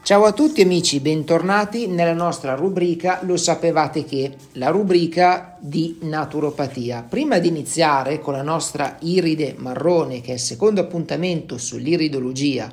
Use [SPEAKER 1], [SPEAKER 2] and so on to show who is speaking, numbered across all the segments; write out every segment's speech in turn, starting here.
[SPEAKER 1] Ciao a tutti amici, bentornati nella nostra rubrica Lo sapevate che, la rubrica di naturopatia. Prima di iniziare con la nostra iride marrone, che è il secondo appuntamento sull'iridologia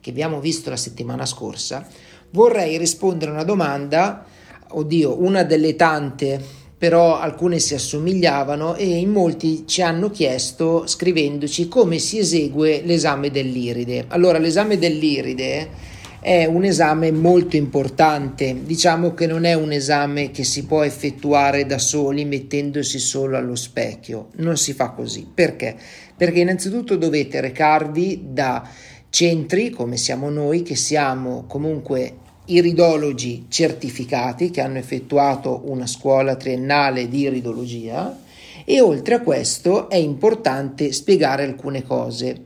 [SPEAKER 1] che abbiamo visto la settimana scorsa, vorrei rispondere a una domanda, oddio, una delle tante, però alcune si assomigliavano e in molti ci hanno chiesto scrivendoci come si esegue l'esame dell'iride. Allora, l'esame dell'iride è un esame molto importante. Diciamo che non è un esame che si può effettuare da soli mettendosi solo allo specchio. Non si fa così. Perché? Perché innanzitutto dovete recarvi da centri come siamo noi, che siamo comunque iridologi certificati, che hanno effettuato una scuola triennale di iridologia. E oltre a questo è importante spiegare alcune cose.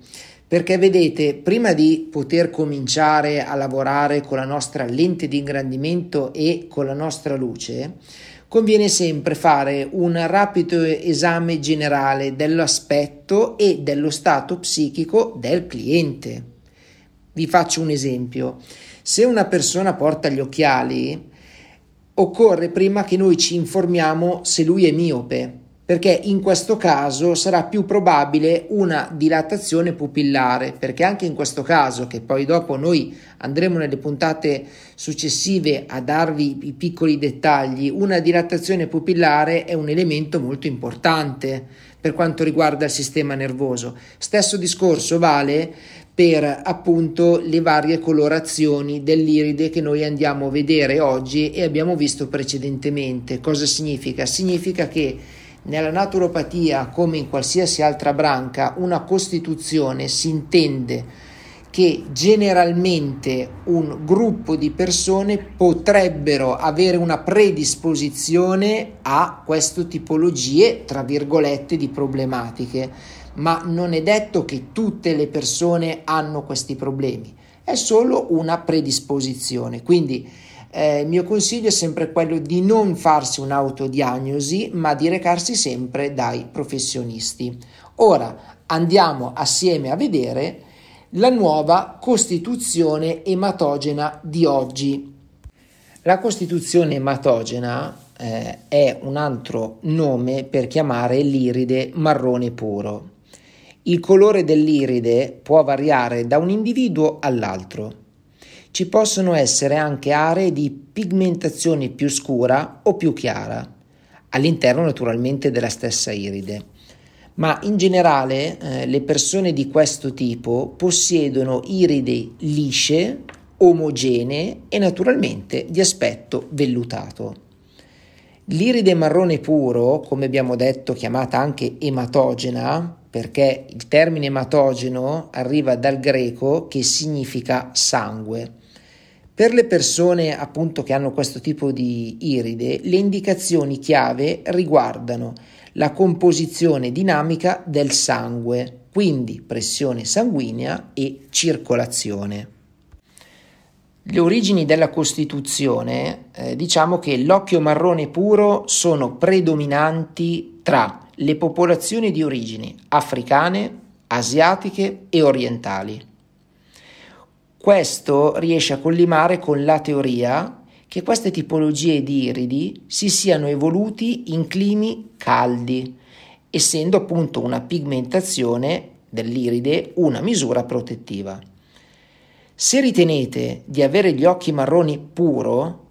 [SPEAKER 1] Perché vedete, prima di poter cominciare a lavorare con la nostra lente di ingrandimento e con la nostra luce, conviene sempre fare un rapido esame generale dell'aspetto e dello stato psichico del cliente. Vi faccio un esempio. Se una persona porta gli occhiali, occorre prima che noi ci informiamo se lui è miope perché in questo caso sarà più probabile una dilatazione pupillare, perché anche in questo caso, che poi dopo noi andremo nelle puntate successive a darvi i piccoli dettagli, una dilatazione pupillare è un elemento molto importante per quanto riguarda il sistema nervoso. Stesso discorso vale per appunto le varie colorazioni dell'iride che noi andiamo a vedere oggi e abbiamo visto precedentemente. Cosa significa? Significa che nella naturopatia, come in qualsiasi altra branca, una costituzione si intende che generalmente un gruppo di persone potrebbero avere una predisposizione a queste tipologie, tra virgolette, di problematiche, ma non è detto che tutte le persone hanno questi problemi, è solo una predisposizione. Quindi eh, il mio consiglio è sempre quello di non farsi un'autodiagnosi, ma di recarsi sempre dai professionisti. Ora andiamo assieme a vedere la nuova costituzione ematogena di oggi. La costituzione ematogena eh, è un altro nome per chiamare l'iride marrone puro. Il colore dell'iride può variare da un individuo all'altro ci possono essere anche aree di pigmentazione più scura o più chiara, all'interno naturalmente della stessa iride. Ma in generale eh, le persone di questo tipo possiedono iride lisce, omogenee e naturalmente di aspetto vellutato. L'iride marrone puro, come abbiamo detto chiamata anche ematogena, perché il termine ematogeno arriva dal greco che significa sangue. Per le persone appunto che hanno questo tipo di iride, le indicazioni chiave riguardano la composizione dinamica del sangue, quindi pressione sanguigna e circolazione. Le origini della Costituzione, eh, diciamo che l'occhio marrone puro sono predominanti tra le popolazioni di origini africane, asiatiche e orientali. Questo riesce a collimare con la teoria che queste tipologie di iridi si siano evoluti in climi caldi, essendo appunto una pigmentazione dell'iride una misura protettiva. Se ritenete di avere gli occhi marroni puro,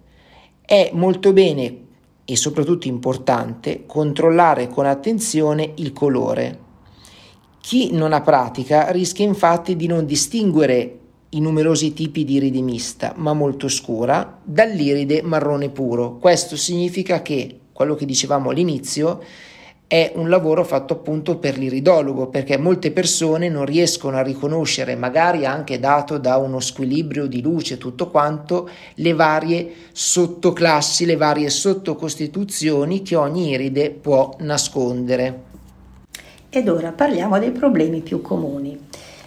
[SPEAKER 1] è molto bene e soprattutto importante controllare con attenzione il colore. Chi non ha pratica rischia infatti di non distinguere i numerosi tipi di iride mista, ma molto scura, dall'iride marrone puro. Questo significa che, quello che dicevamo all'inizio, è un lavoro fatto appunto per l'iridologo, perché molte persone non riescono a riconoscere, magari anche dato da uno squilibrio di luce, tutto quanto, le varie sottoclassi, le varie sottocostituzioni che ogni iride può nascondere.
[SPEAKER 2] Ed ora parliamo dei problemi più comuni.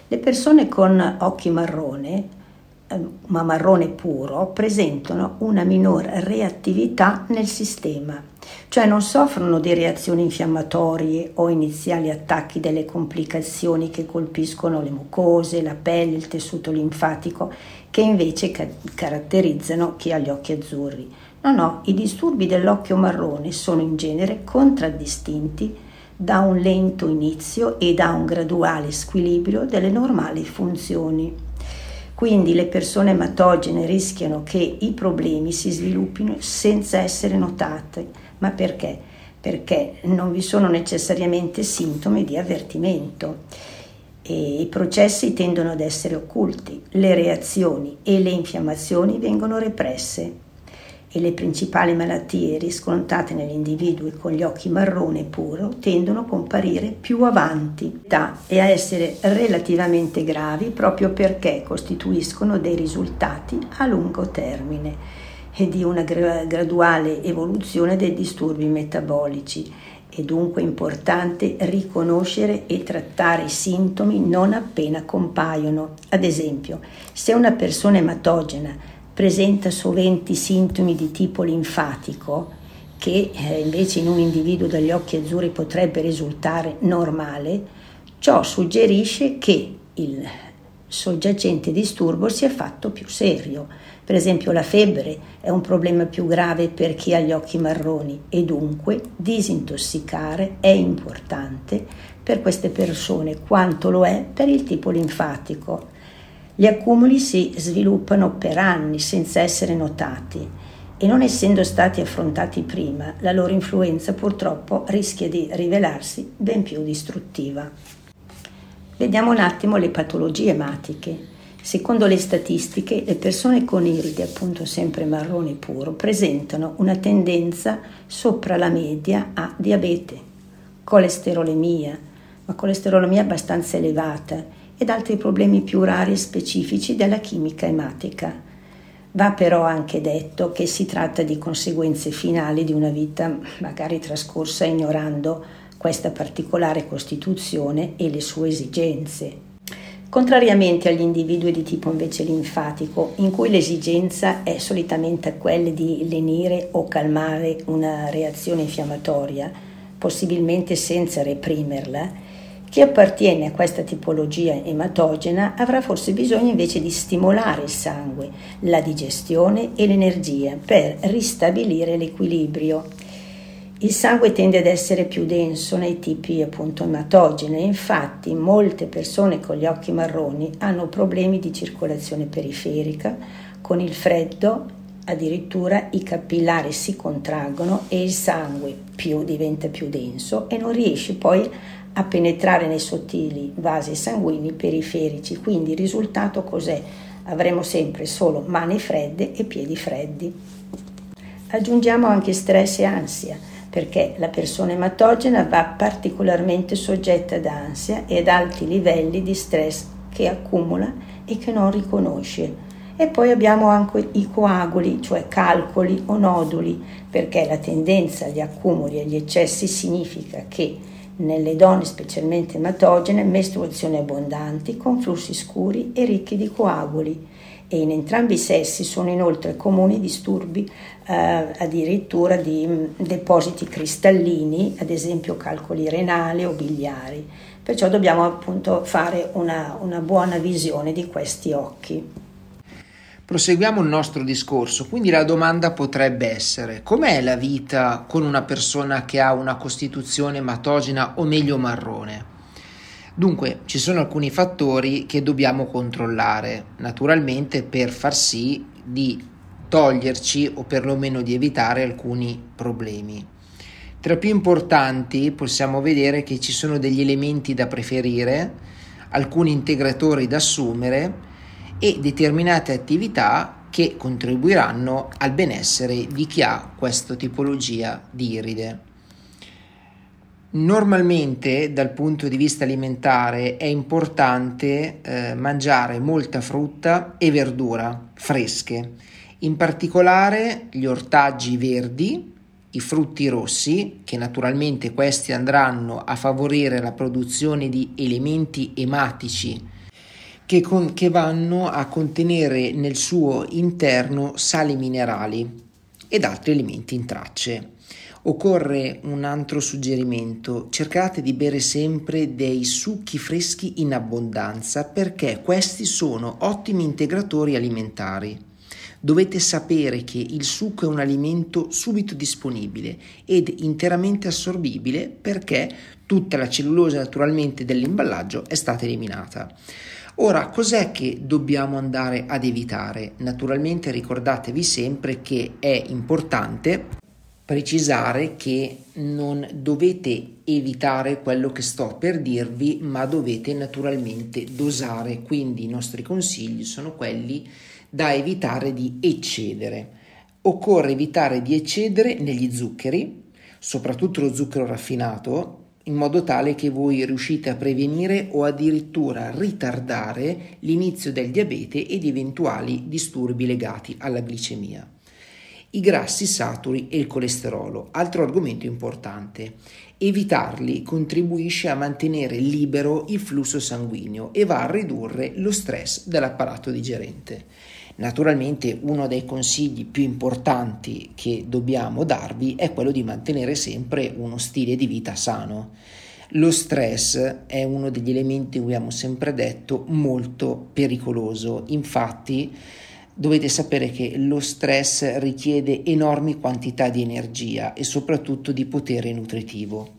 [SPEAKER 2] Le persone con occhi marrone ma marrone puro, presentano una minor reattività nel sistema, cioè non soffrono di reazioni infiammatorie o iniziali attacchi delle complicazioni che colpiscono le mucose, la pelle, il tessuto linfatico, che invece ca- caratterizzano chi ha gli occhi azzurri. No, no, i disturbi dell'occhio marrone sono in genere contraddistinti da un lento inizio e da un graduale squilibrio delle normali funzioni. Quindi le persone ematogene rischiano che i problemi si sviluppino senza essere notate. Ma perché? Perché non vi sono necessariamente sintomi di avvertimento e i processi tendono ad essere occulti, le reazioni e le infiammazioni vengono represse e le principali malattie riscontrate negli individui con gli occhi marrone puro tendono a comparire più avanti e a essere relativamente gravi proprio perché costituiscono dei risultati a lungo termine e di una graduale evoluzione dei disturbi metabolici. È dunque importante riconoscere e trattare i sintomi non appena compaiono. Ad esempio, se una persona ematogena presenta soventi sintomi di tipo linfatico, che eh, invece in un individuo dagli occhi azzurri potrebbe risultare normale, ciò suggerisce che il soggiacente disturbo sia fatto più serio. Per esempio la febbre è un problema più grave per chi ha gli occhi marroni e dunque disintossicare è importante per queste persone quanto lo è per il tipo linfatico. Gli accumuli si sviluppano per anni senza essere notati e non essendo stati affrontati prima, la loro influenza purtroppo rischia di rivelarsi ben più distruttiva. Vediamo un attimo le patologie ematiche. Secondo le statistiche, le persone con iride, appunto sempre marrone puro, presentano una tendenza sopra la media a diabete, colesterolemia, ma colesterolemia abbastanza elevata ed altri problemi più rari e specifici della chimica ematica. Va però anche detto che si tratta di conseguenze finali di una vita magari trascorsa ignorando questa particolare costituzione e le sue esigenze. Contrariamente agli individui di tipo invece linfatico, in cui l'esigenza è solitamente quella di lenire o calmare una reazione infiammatoria, possibilmente senza reprimerla, chi appartiene a questa tipologia ematogena avrà forse bisogno invece di stimolare il sangue, la digestione e l'energia per ristabilire l'equilibrio. Il sangue tende ad essere più denso nei tipi appunto ematogene, infatti molte persone con gli occhi marroni hanno problemi di circolazione periferica, con il freddo addirittura i capillari si contraggono e il sangue più diventa più denso e non riesce poi a a penetrare nei sottili vasi sanguigni periferici. Quindi il risultato cos'è? Avremo sempre solo mani fredde e piedi freddi. Aggiungiamo anche stress e ansia, perché la persona ematogena va particolarmente soggetta ad ansia e ad alti livelli di stress che accumula e che non riconosce. E poi abbiamo anche i coaguli, cioè calcoli o noduli, perché la tendenza agli accumuli e agli eccessi significa che nelle donne specialmente ematogene, mestruazioni abbondanti con flussi scuri e ricchi di coaguli e in entrambi i sessi sono inoltre comuni disturbi eh, addirittura di mm, depositi cristallini, ad esempio calcoli renali o biliari. Perciò dobbiamo appunto fare una, una buona visione di questi occhi.
[SPEAKER 1] Proseguiamo il nostro discorso, quindi la domanda potrebbe essere com'è la vita con una persona che ha una costituzione ematogena o meglio marrone? Dunque ci sono alcuni fattori che dobbiamo controllare, naturalmente per far sì di toglierci o perlomeno di evitare alcuni problemi. Tra i più importanti possiamo vedere che ci sono degli elementi da preferire, alcuni integratori da assumere, e determinate attività che contribuiranno al benessere di chi ha questa tipologia di iride. Normalmente dal punto di vista alimentare è importante eh, mangiare molta frutta e verdura fresche, in particolare gli ortaggi verdi i frutti rossi, che naturalmente questi andranno a favorire la produzione di elementi ematici che, con, che vanno a contenere nel suo interno sali minerali ed altri elementi in tracce. Occorre un altro suggerimento, cercate di bere sempre dei succhi freschi in abbondanza perché questi sono ottimi integratori alimentari. Dovete sapere che il succo è un alimento subito disponibile ed interamente assorbibile perché tutta la cellulosa naturalmente dell'imballaggio è stata eliminata. Ora, cos'è che dobbiamo andare ad evitare? Naturalmente ricordatevi sempre che è importante precisare che non dovete evitare quello che sto per dirvi, ma dovete naturalmente dosare, quindi i nostri consigli sono quelli da evitare di eccedere. Occorre evitare di eccedere negli zuccheri, soprattutto lo zucchero raffinato, in modo tale che voi riuscite a prevenire o addirittura ritardare l'inizio del diabete e di eventuali disturbi legati alla glicemia. I grassi saturi e il colesterolo, altro argomento importante. Evitarli contribuisce a mantenere libero il flusso sanguigno e va a ridurre lo stress dell'apparato digerente. Naturalmente uno dei consigli più importanti che dobbiamo darvi è quello di mantenere sempre uno stile di vita sano. Lo stress è uno degli elementi, come abbiamo sempre detto, molto pericoloso. Infatti, dovete sapere che lo stress richiede enormi quantità di energia e soprattutto di potere nutritivo.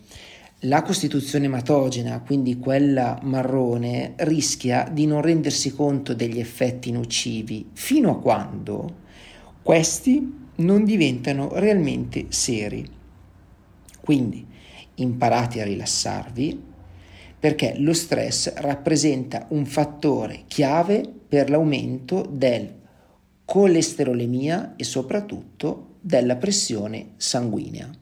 [SPEAKER 1] La costituzione ematogena, quindi quella marrone, rischia di non rendersi conto degli effetti nocivi fino a quando questi non diventano realmente seri. Quindi imparate a rilassarvi perché lo stress rappresenta un fattore chiave per l'aumento del colesterolemia e soprattutto della pressione sanguigna.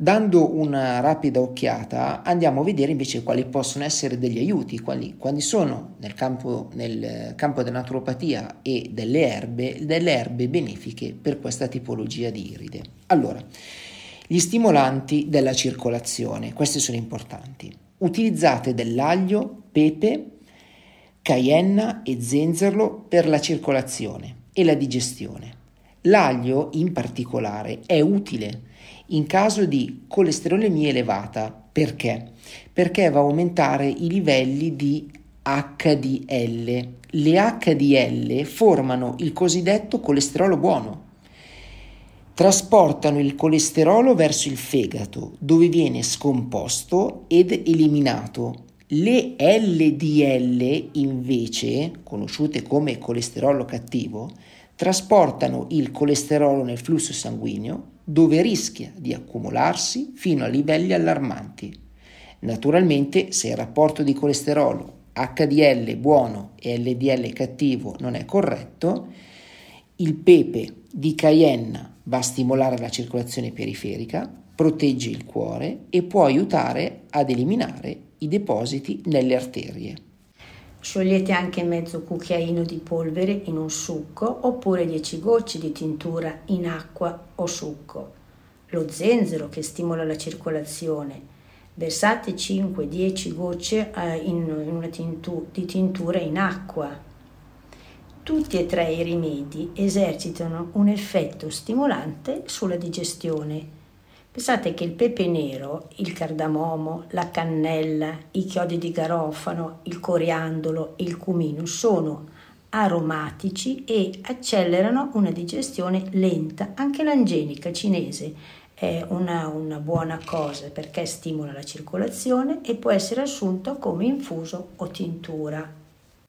[SPEAKER 1] Dando una rapida occhiata andiamo a vedere invece quali possono essere degli aiuti, quali, quali sono nel campo, nel campo della naturopatia e delle erbe, delle erbe benefiche per questa tipologia di iride. Allora, gli stimolanti della circolazione, questi sono importanti. Utilizzate dell'aglio, pepe, cayenne e zenzero per la circolazione e la digestione. L'aglio in particolare è utile in caso di colesterolemia elevata. Perché? Perché va a aumentare i livelli di HDL. Le HDL formano il cosiddetto colesterolo buono. Trasportano il colesterolo verso il fegato, dove viene scomposto ed eliminato. Le LDL, invece, conosciute come colesterolo cattivo, trasportano il colesterolo nel flusso sanguigno dove rischia di accumularsi fino a livelli allarmanti. Naturalmente, se il rapporto di colesterolo HDL buono e LDL cattivo non è corretto, il pepe di cayenne va a stimolare la circolazione periferica, protegge il cuore e può aiutare ad eliminare i depositi nelle arterie.
[SPEAKER 2] Sciogliete anche mezzo cucchiaino di polvere in un succo oppure 10 gocce di tintura in acqua o succo. Lo zenzero che stimola la circolazione. Versate 5-10 gocce eh, in tintu- di tintura in acqua. Tutti e tre i rimedi esercitano un effetto stimolante sulla digestione Pensate che il pepe nero, il cardamomo, la cannella, i chiodi di garofano, il coriandolo e il cumino sono aromatici e accelerano una digestione lenta. Anche l'angenica cinese è una, una buona cosa perché stimola la circolazione e può essere assunto come infuso o tintura.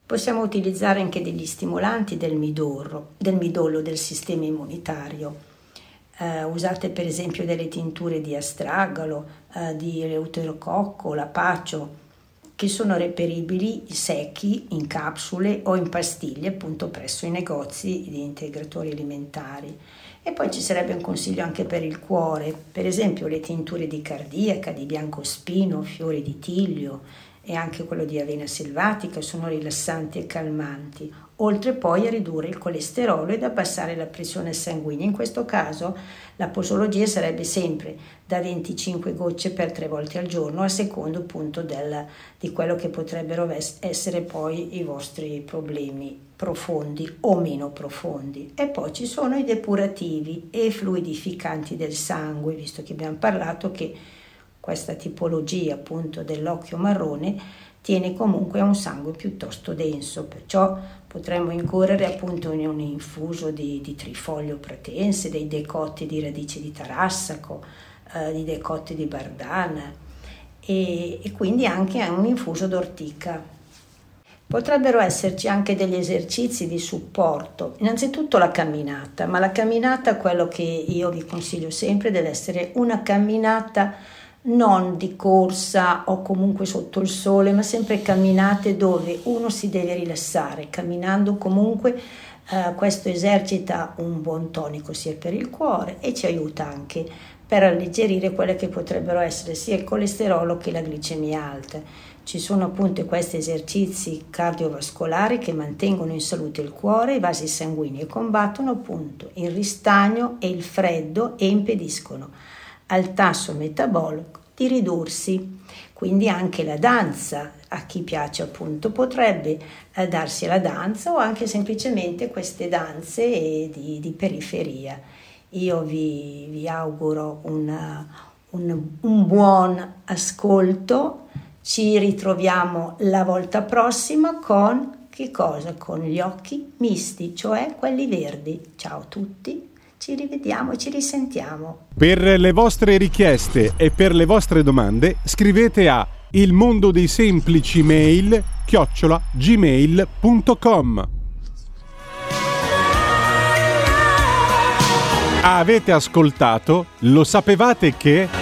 [SPEAKER 2] Possiamo utilizzare anche degli stimolanti del midollo, del midollo del sistema immunitario eh, usate per esempio delle tinture di astragalo, eh, di eleuterococco, lapaccio, che sono reperibili secchi in capsule o in pastiglie appunto presso i negozi di integratori alimentari. E poi ci sarebbe un consiglio anche per il cuore, per esempio le tinture di cardiaca, di biancospino, fiori di tiglio, e anche quello di avena selvatica sono rilassanti e calmanti, oltre poi a ridurre il colesterolo ed abbassare la pressione sanguigna. In questo caso la posologia sarebbe sempre da 25 gocce per tre volte al giorno, a secondo appunto del, di quello che potrebbero essere poi i vostri problemi profondi o meno profondi. E poi ci sono i depurativi e fluidificanti del sangue, visto che abbiamo parlato che questa tipologia appunto dell'occhio marrone tiene comunque a un sangue piuttosto denso, perciò potremmo incorrere appunto in un infuso di, di trifoglio pratense, dei decotti di radice di tarassaco, eh, di decotti di bardana e, e quindi anche un infuso d'ortica. Potrebbero esserci anche degli esercizi di supporto, innanzitutto la camminata, ma la camminata, quello che io vi consiglio sempre, deve essere una camminata non di corsa o comunque sotto il sole, ma sempre camminate dove uno si deve rilassare. Camminando comunque eh, questo esercita un buon tonico sia per il cuore e ci aiuta anche per alleggerire quelle che potrebbero essere sia il colesterolo che la glicemia alta. Ci sono appunto questi esercizi cardiovascolari che mantengono in salute il cuore i vasi sanguigni e combattono appunto il ristagno e il freddo e impediscono al tasso metabolico di ridursi. Quindi anche la danza, a chi piace appunto, potrebbe eh, darsi alla danza o anche semplicemente queste danze di, di periferia. Io vi, vi auguro una, un, un buon ascolto, ci ritroviamo la volta prossima con che cosa? Con gli occhi misti, cioè quelli verdi. Ciao a tutti ci rivediamo, ci risentiamo.
[SPEAKER 3] Per le vostre richieste e per le vostre domande scrivete a il mondo dei semplici mail chiocciola gmail.com Avete ascoltato? Lo sapevate che...